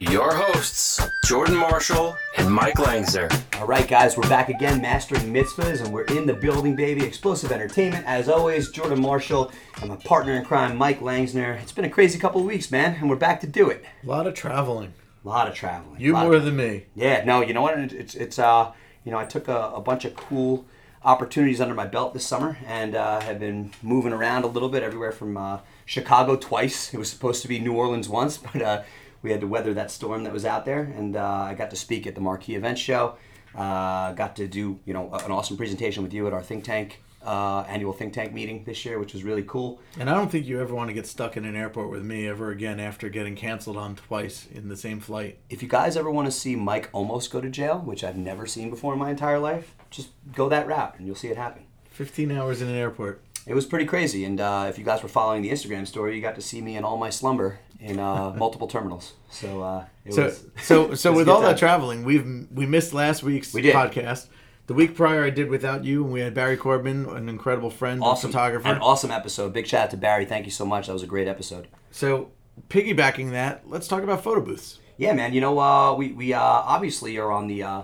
your hosts, Jordan Marshall and Mike Langsner. All right, guys, we're back again, mastering mitzvahs, and we're in the building, baby. Explosive Entertainment, as always. Jordan Marshall and my partner in crime, Mike Langsner. It's been a crazy couple of weeks, man, and we're back to do it. A lot of traveling. A lot of traveling. You Lot of more than me. Yeah, no, you know what? It's it's uh, you know, I took a, a bunch of cool opportunities under my belt this summer, and uh, have been moving around a little bit, everywhere from uh, Chicago twice. It was supposed to be New Orleans once, but uh, we had to weather that storm that was out there, and uh, I got to speak at the Marquee Event Show. Uh, got to do you know an awesome presentation with you at our think tank uh, annual think tank meeting this year, which was really cool. And I don't think you ever want to get stuck in an airport with me ever again after getting canceled on twice in the same flight. If you guys ever want to see Mike almost go to jail, which I've never seen before in my entire life, just go that route and you'll see it happen. 15 hours in an airport. It was pretty crazy, and uh, if you guys were following the Instagram story, you got to see me in all my slumber in uh, multiple terminals. So uh, it So, was so, so with a good all that traveling, we've we missed last week's We podcast. The week prior, I did without you, and we had Barry Corbin, an incredible friend, awesome and photographer. an awesome episode. Big shout out to Barry. Thank you so much. That was a great episode. so, piggybacking that, let's talk about photo booths. Yeah, man. You know, uh, we we uh, obviously are on the uh,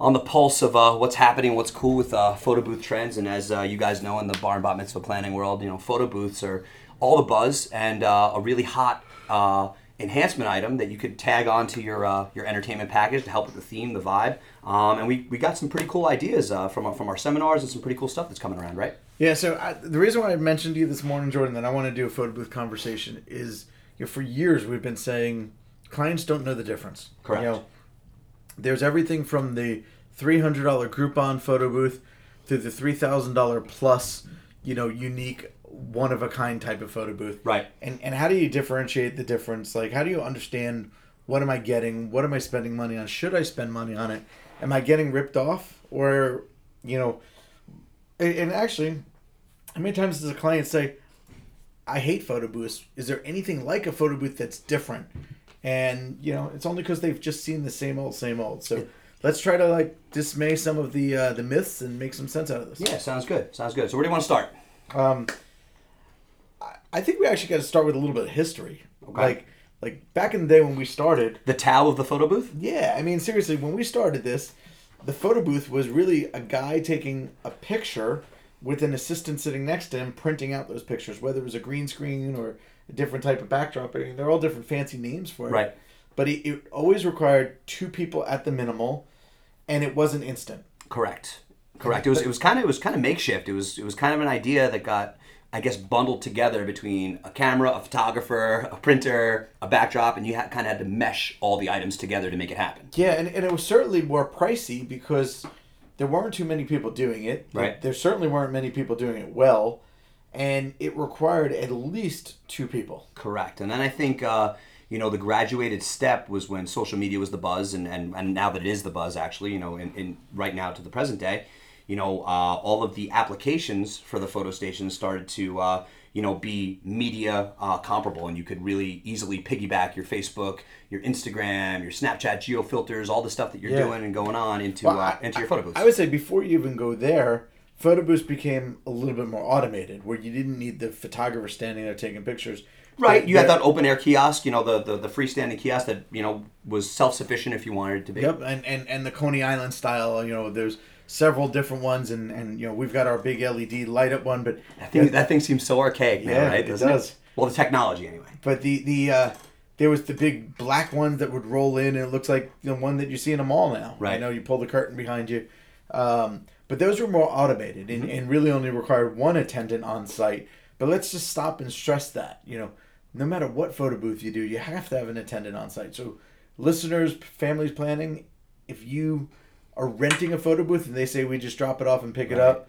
on the pulse of uh, what's happening, what's cool with uh, photo booth trends, and as uh, you guys know in the bar and bat mitzvah planning world, you know, photo booths are all the buzz and uh, a really hot uh, enhancement item that you could tag onto your uh, your entertainment package to help with the theme, the vibe. Um, and we, we got some pretty cool ideas uh, from our, from our seminars and some pretty cool stuff that's coming around, right? Yeah, so I, the reason why I mentioned to you this morning, Jordan, that I want to do a photo booth conversation is, you know, for years we've been saying clients don't know the difference. Correct. You know, there's everything from the three hundred dollar Groupon photo booth to the three thousand dollar plus, you know, unique one of a kind type of photo booth. Right. And and how do you differentiate the difference? Like, how do you understand what am I getting? What am I spending money on? Should I spend money on it? Am I getting ripped off? Or, you know, and, actually, how many times does a client say, I hate photo booths. Is there anything like a photo booth that's different? And, you know, it's only because they've just seen the same old, same old. So let's try to, like, dismay some of the uh, the myths and make some sense out of this. Yeah, sounds good. Sounds good. So where do you want to start? Um, I- think we actually got to start with a little bit of history. Okay. Like, like back in the day when we started, The Tao of the photo booth. yeah, I mean, seriously, when we started this, the photo booth was really a guy taking a picture with an assistant sitting next to him printing out those pictures, whether it was a green screen or a different type of backdrop. I mean, they're all different fancy names for it. Right. But it, it always required two people at the minimal, and it wasn't instant. Correct. Correct. It was it was kind of it was kind of makeshift. It was it was kind of an idea that got I guess bundled together between a camera, a photographer, a printer, a backdrop, and you had, kind of had to mesh all the items together to make it happen. Yeah, and, and it was certainly more pricey because there weren't too many people doing it. Right. There certainly weren't many people doing it well, and it required at least two people. Correct. And then I think uh, you know the graduated step was when social media was the buzz, and and, and now that it is the buzz, actually, you know, in, in right now to the present day, you know, uh, all of the applications for the photo stations started to. Uh, you know, be media uh, comparable, and you could really easily piggyback your Facebook, your Instagram, your Snapchat geo filters, all the stuff that you're Yeah. doing and going on into Well, uh, I- into your photo booth. I would say before you even go there, photo booths became a little bit more automated, where you didn't need the photographer standing there taking pictures. right, you had that open air kiosk, you know, the, the the freestanding kiosk that you know was self sufficient if you wanted it to be. Yep, and, and and the Coney Island style. You know, there's several different ones, and and you know we've got our big LED light up one, but That thing, that thing seems so archaic now, Yeah, right? it Doesn't does. Well, the technology, anyway. But the the uh, there was the big black ones that would roll in, and it looks like the one that you see in a mall now. Right. You know, you pull the curtain behind you. Um, but those were more automated and, and really only required one attendant on site. But let's just stop and stress that. You know, no matter what photo booth you do, you have to have an attendant on site. So, listeners, families planning, if you are renting a photo booth and they say we just drop it off and pick it up,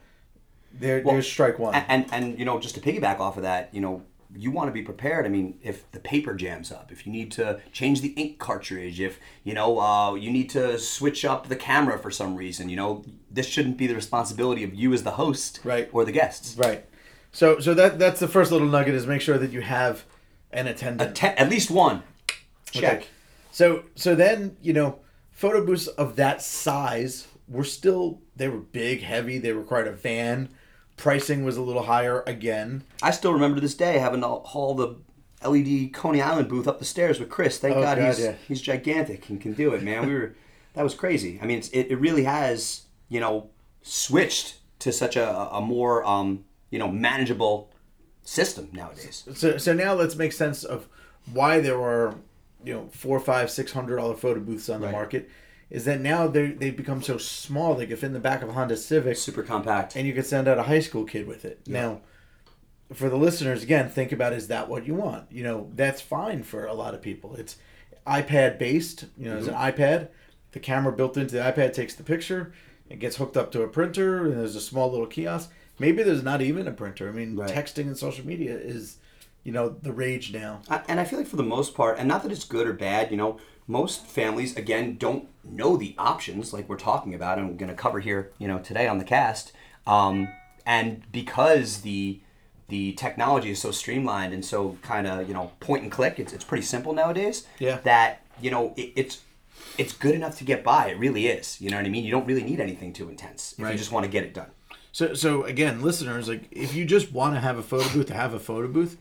there, Well, there's strike one. And, and and you know, just to piggyback off of that, you know, you want to be prepared. I mean, if the paper jams up, if you need to change the ink cartridge, if you know uh, you need to switch up the camera for some reason, you know, this shouldn't be the responsibility of you as the host Right. or the guests. Right. So so that that's the first little nugget is make sure that you have an attendant. Te- at least one. Check. Okay. So so then you know photo booths of that size were still they were big, heavy. They required a van. Pricing was a little higher again. I still remember to this day having to haul the LED Coney Island booth up the stairs with Chris. Thank Oh, God, God, he's yeah. he's gigantic and can do it, man. We were that was crazy. I mean, it's, it it really has you know switched to such a a more um you know manageable system nowadays. So so now let's make sense of why there are you know four, five, six hundred dollar photo booths on the Right. market. Is that now they they've become so small they can fit in the back of a Honda Civic Super compact. and you could send out a high school kid with it. Now, for the listeners, again, think about is that what you want? You know, that's fine for a lot of people. It's iPad based. You know, it's an mm-hmm. iPad. The camera built into the iPad takes the picture. It gets hooked up to a printer, and there's a small little kiosk. Maybe there's not even a printer. I mean, Right. texting and social media is, you know, the rage now. I- and I feel like for the most part, and not that it's good or bad, you know, most families again don't know the options like we're talking about, and I'm going to cover here, you know, today on the cast. Um, and because the the technology is so streamlined and so kind of you know point and click, it's, it's pretty simple nowadays. Yeah. That you know it, it's it's good enough to get by. It really is. You know what I mean? You don't really need anything too intense if Right. you just want to get it done. So, so again, listeners, like if you just want to have a photo booth to have a photo booth,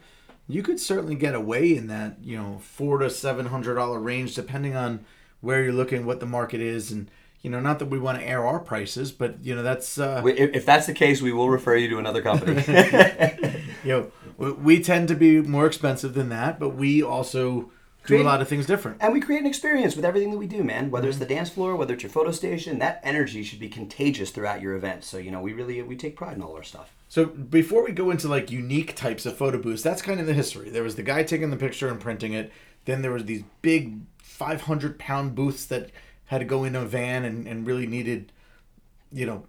you could certainly get away in that you know four to seven hundred dollar range, depending on where you're looking, what the market is, and you know, not that we want to air our prices, but you know that's uh, If, if that's the case, we will refer you to another company. you know we- we tend to be more expensive than that, but we also do a lot of things different. And we create an experience with everything that we do, man. Whether it's mm-hmm. the dance floor, whether it's your photo station, that energy should be contagious throughout your event. So you know, we really we take pride in all our stuff. So before we go into like unique types of photo booths, that's kind of the history. There was the guy taking the picture and printing it. Then there was these big 500 pound booths that had to go in a van and, and really needed, you know,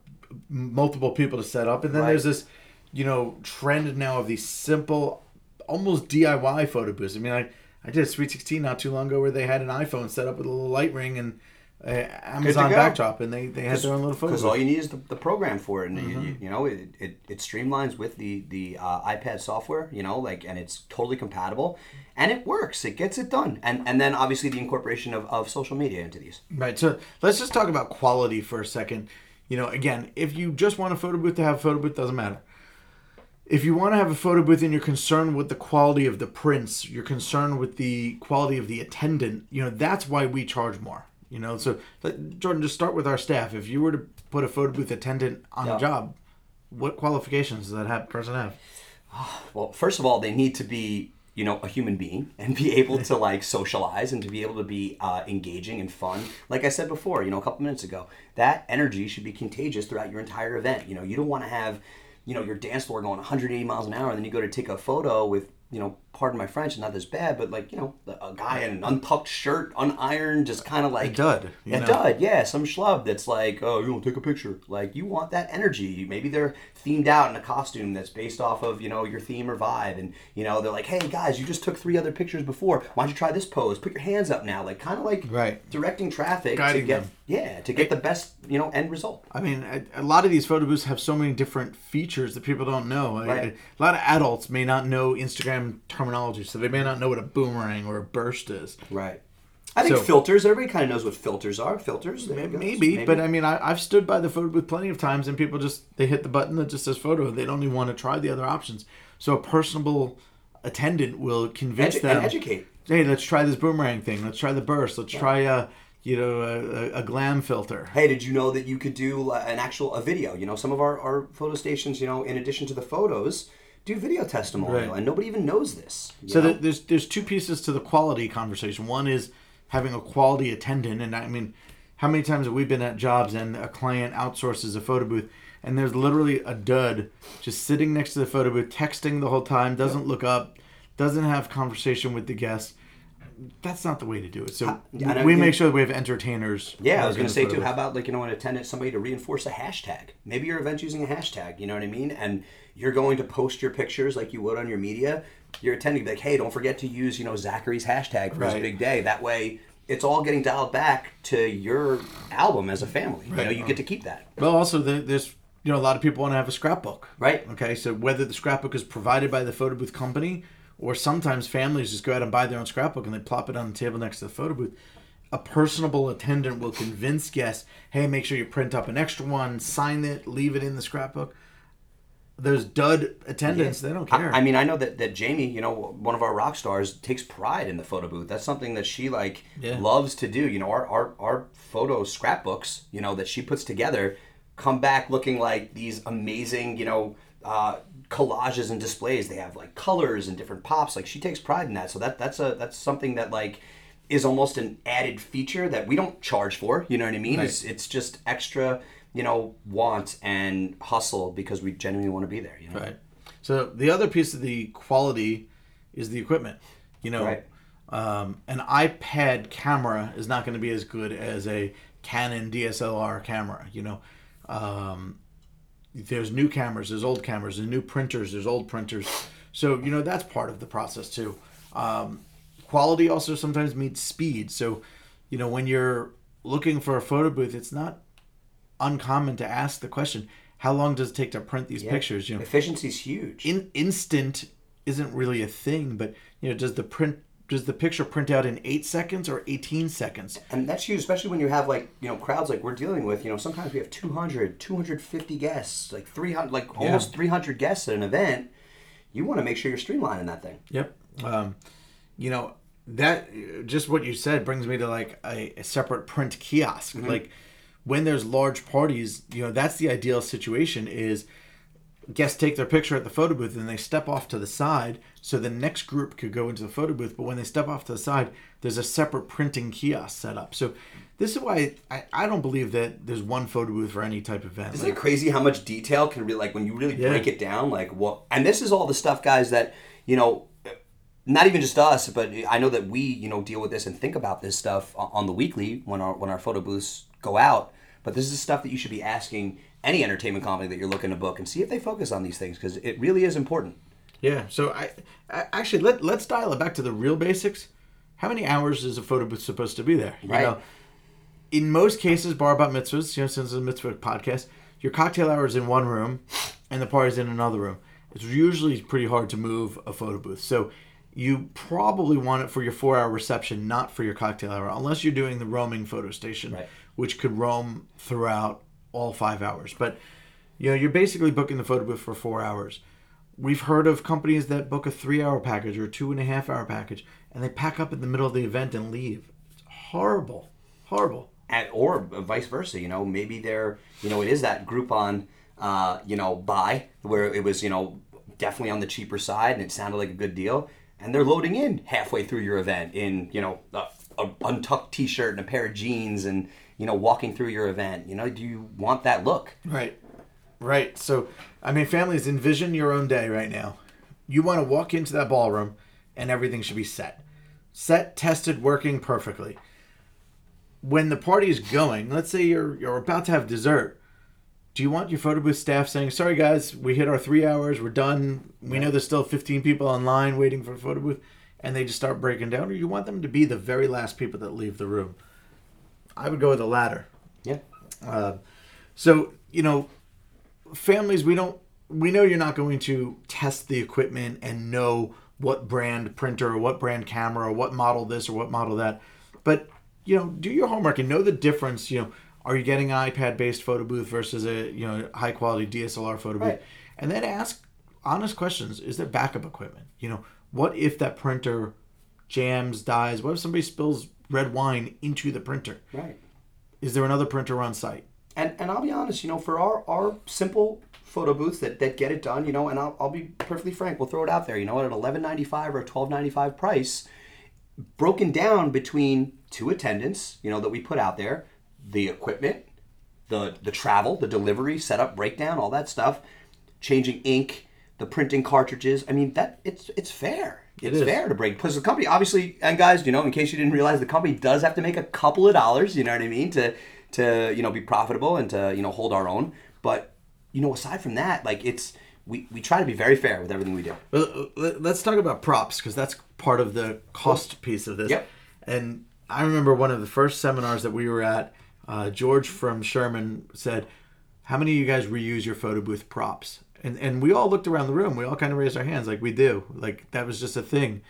multiple people to set up. And then Right. there's this, you know, trend now of these simple, almost DIY photo booths. I mean, I, I did a Sweet 16 not too long ago where they had an iPhone set up with a little light ring and uh, Amazon backdrop, and they, they had their own little photo Because all you need is the, the program for it, and you, you, you know it, it, it streamlines with the the uh, iPad software. You know, like and it's totally compatible, and it works. It gets it done, and and then obviously the incorporation of, of social media into these. Right. So let's just talk about quality for a second. You know, again, if you just want a photo booth to have a photo booth, doesn't matter. If you want to have a photo booth and you're concerned with the quality of the prints, you're concerned with the quality of the attendant, you know, that's why we charge more. You know, so let, Jordan, just start with our staff. If you were to put a photo booth attendant on Yeah. a job, what qualifications does that have, person have? Well, first of all, they need to be, you know, a human being and be able to like socialize and to be able to be uh, engaging and fun. Like I said before, you know, a couple minutes ago, that energy should be contagious throughout your entire event. You know, you don't want to have, you know, your dance floor going 180 miles an hour and then you go to take a photo with, you know, pardon my French, not this bad, but like, you know, a guy in an untucked shirt, unironed, just kind of like a dud, you a know? dud, yeah, some schlub that's like, oh, you don't take a picture. Like, you want that energy. Maybe they're themed out in a costume that's based off of, you know, your theme or vibe. And, you know, they're like, hey, guys, you just took three other pictures before. Why don't you try this pose? Put your hands up now. Like, kind of like Right. directing traffic Guiding to get, them. Yeah, to get the best, you know, end result. I mean, a, a lot of these photo booths have so many different features that people don't know. Right. A lot of adults may not know Instagram terminology, so they may not know what a boomerang or a burst is. Right. I think So- filters, everybody kind of knows what filters are. Filters. go. Maybe, but I mean, I, I've stood by the photo booth plenty of times, and people just they hit the button that just says photo. They don't even want to try the other options. So a personable attendant will convince Edu- them. and educate. Hey, let's try this boomerang thing. Let's try the burst. Let's try a you know a, a, glam filter. hey did you know that you could do uh, an actual a video you know some of our, our photo stations you know in addition to the photos do video testimonial Right. and nobody even knows this So know? there's there's two pieces to the quality conversation. One is having a quality attendant, and I mean, how many times have we been at jobs and a client outsources a photo booth, and there's literally a dud just sitting next to the photo booth, texting the whole time, doesn't look up, doesn't have conversation with the guests. That's not the way to do it. So I- we make sure that we have entertainers. yeah i was going to say too how about like you know an attendant somebody to reinforce a hashtag maybe your event's using a hashtag you know what i mean and you're going to post your pictures like you would on your media your attending, like, hey, don't forget to use you know Zachary's hashtag for his big day. That way, it's all getting dialed back to your album as a family. You know, you get to keep that. Well, also there- there's you know a lot of people want to have a scrapbook, Right. Okay, so whether the scrapbook is provided by the photo booth company, or sometimes families just go out and buy their own scrapbook and they plop it on the table next to the photo booth. A personable attendant will convince guests, "Hey, make sure you print up an extra one, sign it, leave it in the scrapbook." Those dud attendants, they don't care. I, I mean, I know that, that Jamie, you know, one of our rock stars, takes pride in the photo booth. That's something that she like Yeah. loves to do. You know, our, our our photo scrapbooks, you know, that she puts together, come back looking like these amazing, you know, uh, collages and displays. They have like colors and different pops. Like she takes pride in that. So that that's a that's something that like is almost an added feature that we don't charge for. You know what I mean? Right. It's it's just extra, you know, want and hustle because we genuinely want to be there. You know? Right. So the other piece of the quality is the equipment. You know, Right. um, an iPad camera is not going to be as good as a Canon DSLR camera. You know, um, there's new cameras, there's old cameras, there's new printers, there's old printers. So you know that's part of the process too. Um, quality also sometimes means speed. So you know when you're looking for a photo booth, it's not uncommon to ask the question, "How long does it take to print these pictures?" You know, efficiency is huge. in instant isn't really a thing, but you know, does the print does the picture print out in eight seconds or eighteen seconds? and that's huge, especially when you have like, you know, crowds like we're dealing with. You know, sometimes we have 200, 250 guests, like 300, like almost 300 guests at an event. You want to make sure you're streamlining that thing. Yep. Um, you know that just what you said brings me to like a, a separate print kiosk. Like when there's large parties, you know that's the ideal situation. Is guests take their picture at the photo booth and they step off to the side so the next group could go into the photo booth. But when they step off to the side, there's a separate printing kiosk set up. So this is why I, I don't believe that there's one photo booth for any type of event. Isn't Like, it crazy how much detail can be like when you really Yeah. break it down? Like what? And this is all the stuff, guys. That you know, not even just us, but I know that we, you know, deal with this and think about this stuff on the weekly when our when our photo booths go out. But this is stuff that you should be asking any entertainment company that you're looking to book and see if they focus on these things because it really is important. Yeah. So I, I actually let let's dial it back to the real basics. How many hours is a photo booth supposed to be there? You Right. know, in most cases, bar about mitzvahs, you know, since it's a mitzvah podcast, your cocktail hour is in one room, and the party's in another room. It's usually pretty hard to move a photo booth. So you probably want it for your four-hour reception, not for your cocktail hour, unless you're doing the roaming photo station, Right. which could roam throughout all five hours. But you know, you're basically booking the photo booth for four hours. We've heard of companies that book a three hour package or a two and a half hour package and they pack up in the middle of the event and leave. It's horrible. Horrible. and, or vice versa. You know, maybe they're you know it is that Groupon uh, you know buy where it was you know definitely on the cheaper side and it sounded like a good deal, and they're loading in halfway through your event in you know a, a untucked T-shirt and a pair of jeans and you know walking through your event. You know, do you want that look? Right. Right. So, I mean, families, envision your own day right now. You want to walk into that ballroom and everything should be set. Set, tested, working perfectly. When the party is going, let's say you're you're about to have dessert. Do you want your photo booth staff saying, "Sorry guys, we hit our 3 hours, we're done. We know there's still 15 people online waiting for a photo booth." And they just start breaking down, or you want them to be the very last people that leave the room. I would go with the latter. Yeah. Uh, so you know, families, we don't, we know you're not going to test the equipment and know what brand printer or what brand camera or what model this or what model that, but you know, do your homework and know the difference. You know, are you getting an iPad-based photo booth versus a you know high quality DSLR photo booth, Right. and then ask honest questions. Is there backup equipment? You know, what if that printer jams, dies? What if somebody spills red wine into the printer? Right. Is there another printer on site? And and I'll be honest, you know, for our our simple photo booths that, that get it done, you know, and I'll, I'll be perfectly frank, we'll throw it out there, you know, at an eleven ninety five or a twelve ninety five price, broken down between two attendants, you know, that we put out there, the equipment, the the travel, the delivery, setup, breakdown, all that stuff, changing ink, the printing cartridges. I mean, that it's it's fair. It's is. fair to break because the company obviously, and guys, you know, in case you didn't realize, the company does have to make a couple of dollars. You know what I mean to to you know be profitable and to you know hold our own. But you know, aside from that, like it's we, we try to be very fair with everything we do. Well, let- let's talk about props because that's part of the cost piece of this. Yep. And I remember one of the first seminars that we were at. Uh, George from Sherman said, "How many of you guys reuse your photo booth props?" And and we all looked around the room. We all kind of raised our hands, like we do. Like that was just a thing.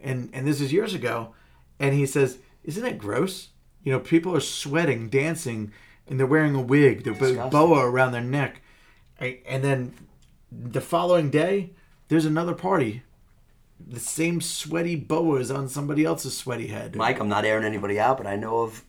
And and this is years ago. And he says, "Isn't it gross? You know, people are sweating, dancing, and they're wearing a wig, they're Disgusting. boa around their neck, I- and then the following day, there's another party. The same sweaty boa is on somebody else's sweaty head. Mike, I'm not airing anybody out, but I know of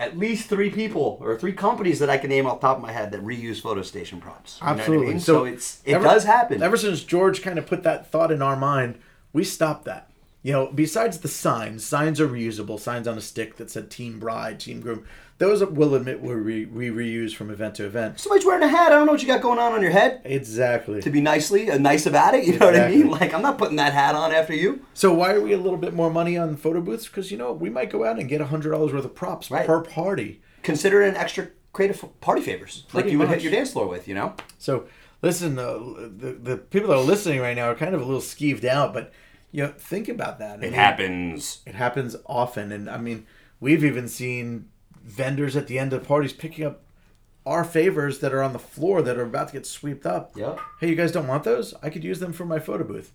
at least three people or three companies that I can name off the top of my head that reuse photo station props. You know I Absolutely. mean? So, it's it ever- does happen. Ever since George kind of put that thought in our mind, we stopped that. You know, besides the signs, signs are reusable. Signs on a stick that said "Team Bride," "Team Groom." Those we'll admit were re- we reuse from event to event. Somebody's wearing a hat. I don't know what you got going on on your head. Exactly. To be nicely uh, nice about it, you know what I mean? Like I'm not putting that hat on after you. So why are we a little bit more money on photo booths? Because you know we might go out and get hundred dollars worth of props Right. per party. Consider it an extra creative party favors, like Pretty you would hit your dance floor with. You know? So listen, uh, the the people that are listening right now are kind of a little skeeved out, but you know think about that. I mean, happens. It happens often, and I mean we've even seen vendors at the end of parties picking up our favors that are on the floor that are about to get swept up. Yep. Hey, you guys don't want those? I could use them for my photo booth.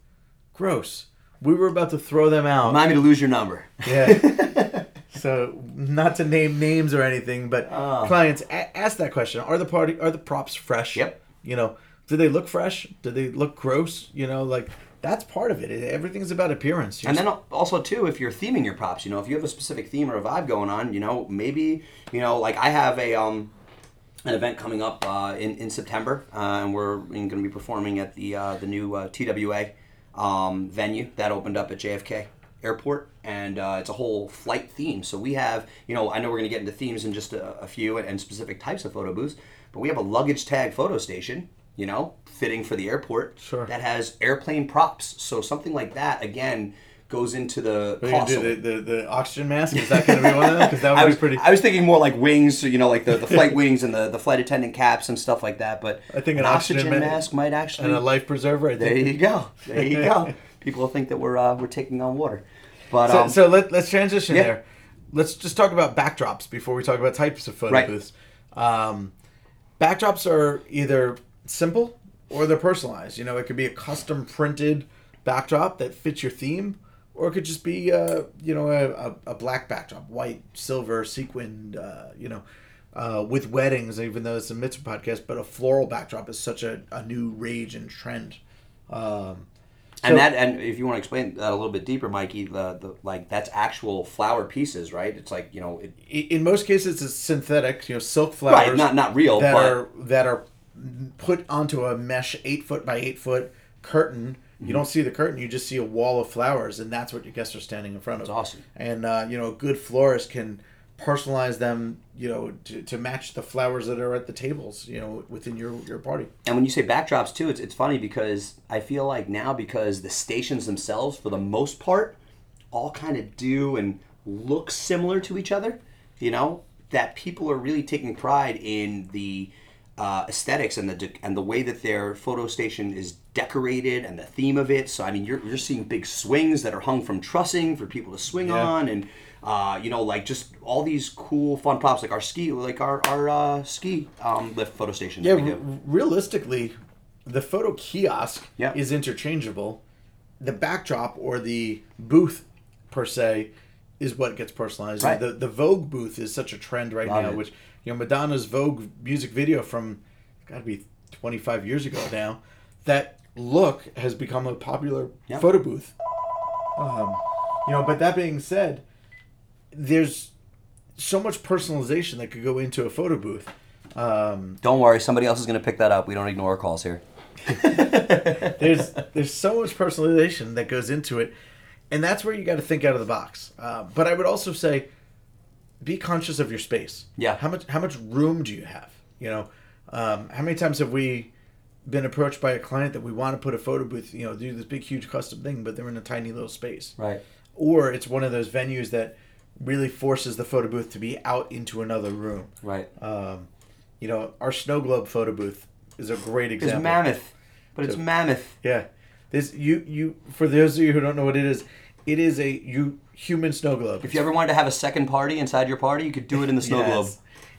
Gross. We were about to throw them out. Remind me to lose your number. Yeah. so not to name names or anything, but Ah. clients a- ask that question: Are the party are the props fresh? Yep. You know, do they look fresh? Do they look gross? You know, like that's part of it. Everything's about appearance. And then also too, if you're theming your props, you know, if you have a specific theme or a vibe going on, you know, maybe you know, like I have a um, an event coming up uh, in in September, uh, and we're going to be performing at the uh, the new uh, TWA um, venue that opened up at JFK Airport, and uh, it's a whole flight theme. So we have, you know, I know we're going to get into themes in just a, a few and, and specific types of photo booths, but we have a luggage tag photo station. You know, fitting for the airport Sure. that has airplane props. So something like that again goes into the are you cost. do? The, the, the oxygen mask is that going to be one of them? Because that would I was, be pretty. I was thinking more like wings, you know, like the, the flight wings and the, the flight attendant caps and stuff like that. But I think an, an oxygen, oxygen ma- mask might actually. and a life preserver. I there you go. There you go. People will think that we're uh, we're taking on water, but So, um, so let, let's transition yeah. there. Let's just talk about backdrops before we talk about types of photo Right. booths. Um, backdrops are either simple or they're personalized. You know, it could be a custom printed backdrop that fits your theme, or it could just be, uh, you know, a, a, black backdrop, white, silver, sequined, uh, you know, uh, with weddings, even though it's a mitzvah podcast, but a floral backdrop is such a, a new rage and trend. Um, and that and if you want to explain that a little bit deeper, Mikey, the, the like that's actual flower pieces, right? It's like you know, it, in most cases it's synthetic you know silk flowers Right, not- not real, that but- are that are put onto a mesh eight foot by eight foot curtain Mm-hmm. you don't see the curtain you just see a wall of flowers and that's what your guests are standing in front of That's awesome. and uh, you know a good florist can personalize them you know to, to match the flowers that are at the tables you know within your your party And when you say backdrops too, it's, it's funny because I feel like now because the stations themselves, for the most part, all kind of do and look similar to each other. You know that people are really taking pride in the uh, aesthetics and the de- and the way that their photo station is decorated and the theme of it. So I mean, you're you're seeing big swings that are hung from trussing for people to swing Yeah. on and. Uh, you know, like just all these cool, fun props, like our ski, like our our uh, ski um, lift photo station. yeah that we r- realistically the photo kiosk Yeah. is interchangeable the backdrop or the booth per se is what gets personalized Right. the the vogue booth is such a trend right Love now it. which you know madonna's vogue music video from got to be 25 years ago now that look has become a popular Yeah. photo booth um, you know but that being said there's so much personalization that could go into a photo booth um, Don't worry, somebody else is going to pick that up. We don't ignore calls here. there's there's so much personalization that goes into it, and that's where you got to think out of the box. Uh, but I would also say, be conscious of your space. Yeah. How much how much room do you have? You know, um, how many times have we been approached by a client that we want to put a photo booth, you know, do this big huge custom thing, but they're in a tiny little space. Right. Or it's one of those venues that really forces the photo booth to be out into another room. Right. Um, you know, our snow globe photo booth is a great example. It's mammoth. But it's mammoth. Yeah, this you you for those of you who don't know what it is, it is a you human snow globe. If you ever wanted to have a second party inside your party, you could do it in the snow Yes. globe.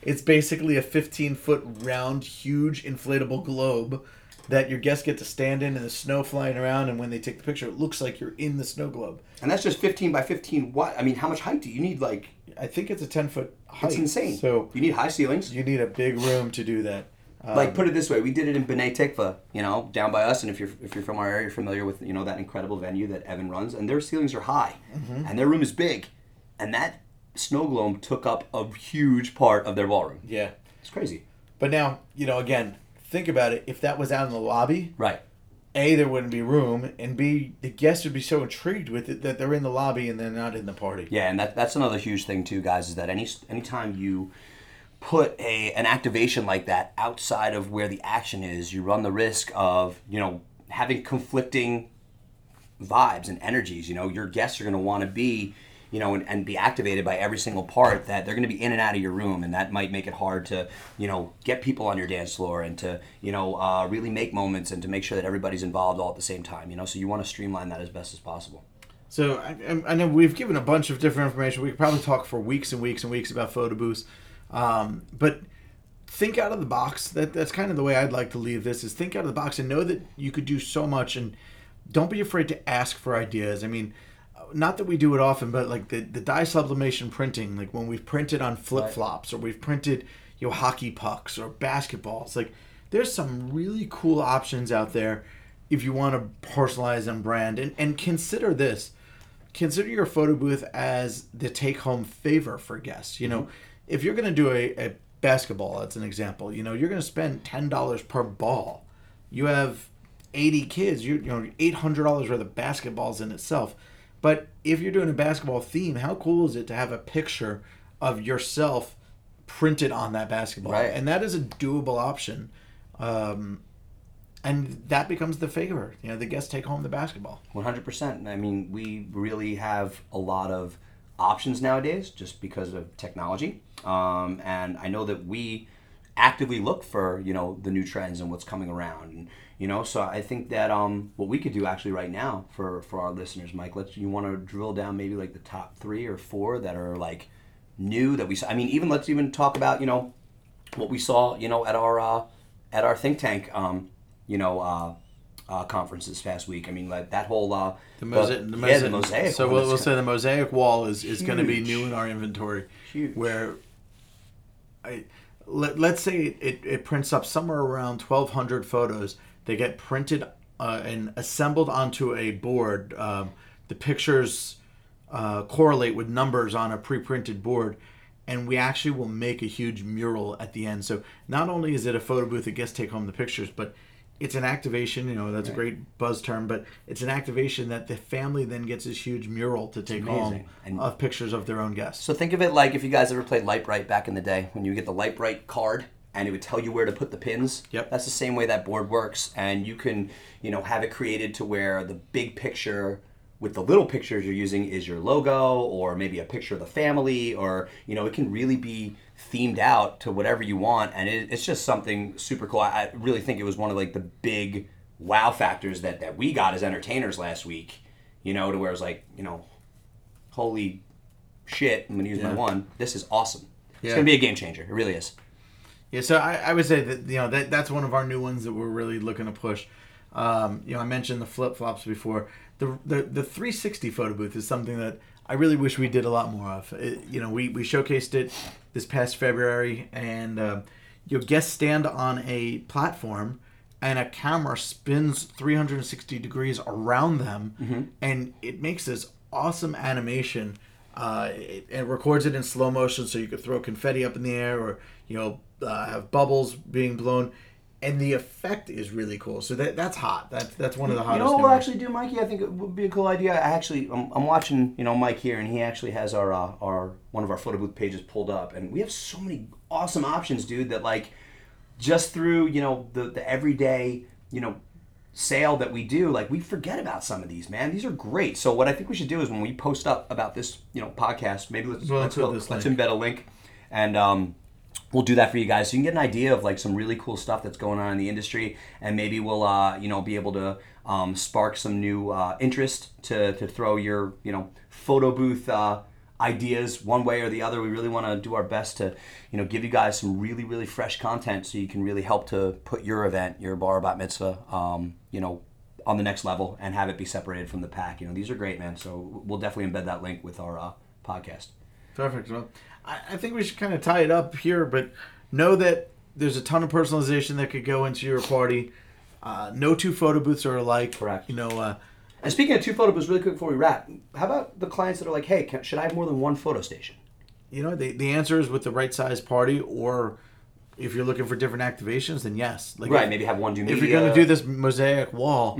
It's basically a 15 foot round, huge inflatable globe that your guests get to stand in and the snow flying around. And when they take the picture, it looks like you're in the snow globe. And that's just 15 by 15. What? I mean, how much height do you need? Like, I think it's a 10 foot height. it's insane. So you need high ceilings. you need a big room to do that. Um, like put it this way, we did it in B'nai Tikva, you know, down by us. And if you're if you're from our area, you're familiar with you know that incredible venue that Evan runs, and their ceilings are high, Mm-hmm. and their room is big, and that snow globe took up a huge part of their ballroom. yeah. It's crazy. But now, you know, again, think about it. If that was out in the lobby, Right. A, there wouldn't be room, and B, the guests would be so intrigued with it that they're in the lobby and they're not in the party. Yeah, and that, that's another huge thing too, guys, is that any anytime you put a an activation like that outside of where the action is, you run the risk of you know having conflicting vibes and energies. You know, your guests are going to want to be you know and, and be activated by every single part that they're going to be in and out of your room and that might make it hard to you know get people on your dance floor and to you know uh, really make moments and to make sure that everybody's involved all at the same time you know so you want to streamline that as best as possible So I, I- know we've given a bunch of different information. We could probably talk for weeks and weeks and weeks about photo booths, um, but think out of the box. That that's kind of the way I'd like to leave this: is think out of the box and know that you could do so much, and don't be afraid to ask for ideas. I mean, not that we do it often, but like the the dye sublimation printing, like when we've printed on flip flops or we've printed you know hockey pucks or basketballs, like there's some really cool options out there if you want to personalize and brand and, and consider this consider your photo booth as the take home favor for guests you know if you're going to do a, a basketball as an example you know you're going to spend $10 per ball you have 80 kids you, you know $800 worth of basketballs in itself but if you're doing a basketball theme how cool is it to have a picture of yourself printed on that basketball Right. and that is a doable option um, and that becomes the favor. You know, the guests take home the basketball. One hundred percent. I mean, we really have a lot of options nowadays, just because of technology. Um, and I know that we actively look for you know the new trends and what's coming around, and you know. So I think that um, what we could do actually right now for for our listeners, Mike, let's you want to drill down maybe like the top three or four that are like new that we. saw. I mean, even let's even talk about you know what we saw you know at our uh, at our think tank um, you know uh, uh, conference this past week. I mean, like that whole uh, The mosaic, the yeah, mosaic. the mosaic. So we'll, we'll say the mosaic wall is, is going to be new in our inventory. Huge. Where I let, let's say it, it, prints up somewhere around 1,200 photos. They get printed uh, and assembled onto a board. Um, the pictures uh, correlate with numbers on a pre-printed board. And we actually will make a huge mural at the end. So not only is it a photo booth that guests take home the pictures, but it's an activation. You know, that's a great buzz term, but it's an activation that the family then gets this huge mural to take home. And- of pictures of their own guests. So think of it like if you guys ever played Lite-Brite back in the day, when you get the Lite-Brite card and it would tell you where to put the pins. Yep. That's the same way that board works, and you can, you know, have it created to where the big picture with the little pictures you're using is your logo, or maybe a picture of the family, or you know, it can really be themed out to whatever you want, and it, it's just something super cool. I, I really think it was one of like the big wow factors that that we got as entertainers last week. You know, to where it was like, you know, holy shit, I'm gonna use my one. This is awesome. It's gonna be a game changer. It really is. Yeah, so I, I would say that you know that that's one of our new ones that we're really looking to push. Um, you know, I mentioned the flip flops before. The, the the 360 photo booth is something that I really wish we did a lot more of. It, you know, we, we showcased it this past February, and uh, your guests stand on a platform, and a camera spins 360 degrees around them, and it makes this awesome animation. Uh, it, it records it in slow motion, so you could throw confetti up in the air, or you know, uh, have bubbles being blown, and the effect is really cool. So that that's hot. That's that's one of the hottest. You know what new we'll actually do, Mikey? I think it would be a cool idea. I actually, I'm, I'm watching, you know, Mike here, and he actually has our, uh, our one of our photo booth pages pulled up, and we have so many awesome options, dude. That like, just through, you know, the the everyday, you know, sale that we do, like we forget about some of these, man. These are great. So what I think we should do is when we post up about this, you know, podcast, maybe let's We'll let's, include go- let's embed a link, and um, we'll do that for you guys. So you can get an idea of like some really cool stuff that's going on in the industry and maybe we'll uh, you know be able to um, spark some new uh, interest to, to throw your you know photo booth uh, ideas one way or the other. We really want to do our best to you know give you guys some really really fresh content so you can really help to put your event your bar bat mitzvah um, you know on the next level and have it be separated from the pack. You know these are great man. So we'll definitely embed that link with our uh, podcast Perfect. Well, I, I think we should kind of tie it up here, but know that there's a ton of personalization that could go into your party. Uh, no two photo booths are alike. Correct. You know, uh, And speaking of two photo booths, really quick before we wrap, how about the clients that are like, hey, can, should I have more than one photo station? you know, the, the answer is with the right size party, or if you're looking for different activations, then yes. Like Right, if- maybe have one do if you're going to do this mosaic wall,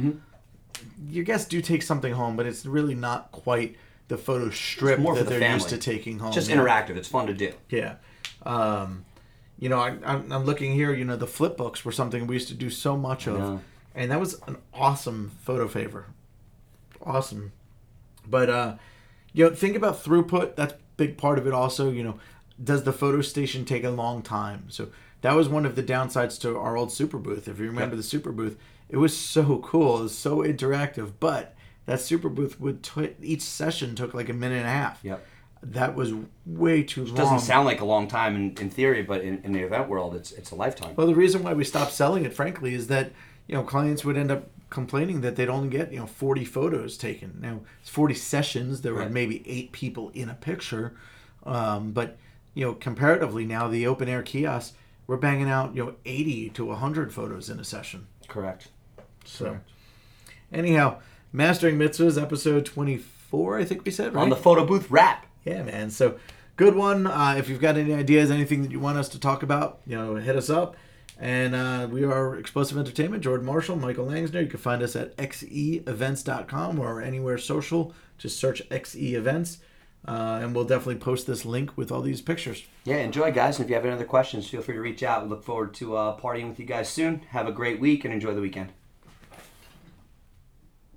your guests do take something home, but it's really not quite the photo strip more that the they're used to taking home. just Yeah. interactive. It's fun to do. Yeah. Um, you know, I, I'm, I'm looking here. You know, the flip books were something we used to do so much of, and that was an awesome photo favor. Awesome, but uh, you know, think about throughput. That's a big part of it. Also, you know, does the photo station take a long time? So that was one of the downsides to our old super booth. If you remember the super booth, it was so cool. It was so interactive, but that super booth would t- each session took like a minute and a half. Yep. That was way too long. Doesn't sound like a long time in, in theory, but in, in the event world, it's it's a lifetime. Well, the reason why we stopped selling it, frankly, is that you know clients would end up complaining that they'd only get you know 40 photos taken. Now it's 40 sessions. There were maybe eight people in a picture, um, but you know comparatively now the open air kiosks we're banging out you know 80 to 100 photos in a session. Correct. So anyhow, mastering mitzvahs episode 24, I think we said right. On the photo booth wrap. Yeah, man. So good one. Uh, if you've got any ideas, anything that you want us to talk about, you know, hit us up. And uh, we are Explosive Entertainment, Jordan Marshall, Michael Langsner. You can find us at xeevents.com or anywhere social. Just search XE Events. Uh, and we'll definitely post this link with all these pictures. Yeah, enjoy, guys. And if you have any other questions, feel free to reach out. We look forward to uh, partying with you guys soon. Have a great week and enjoy the weekend.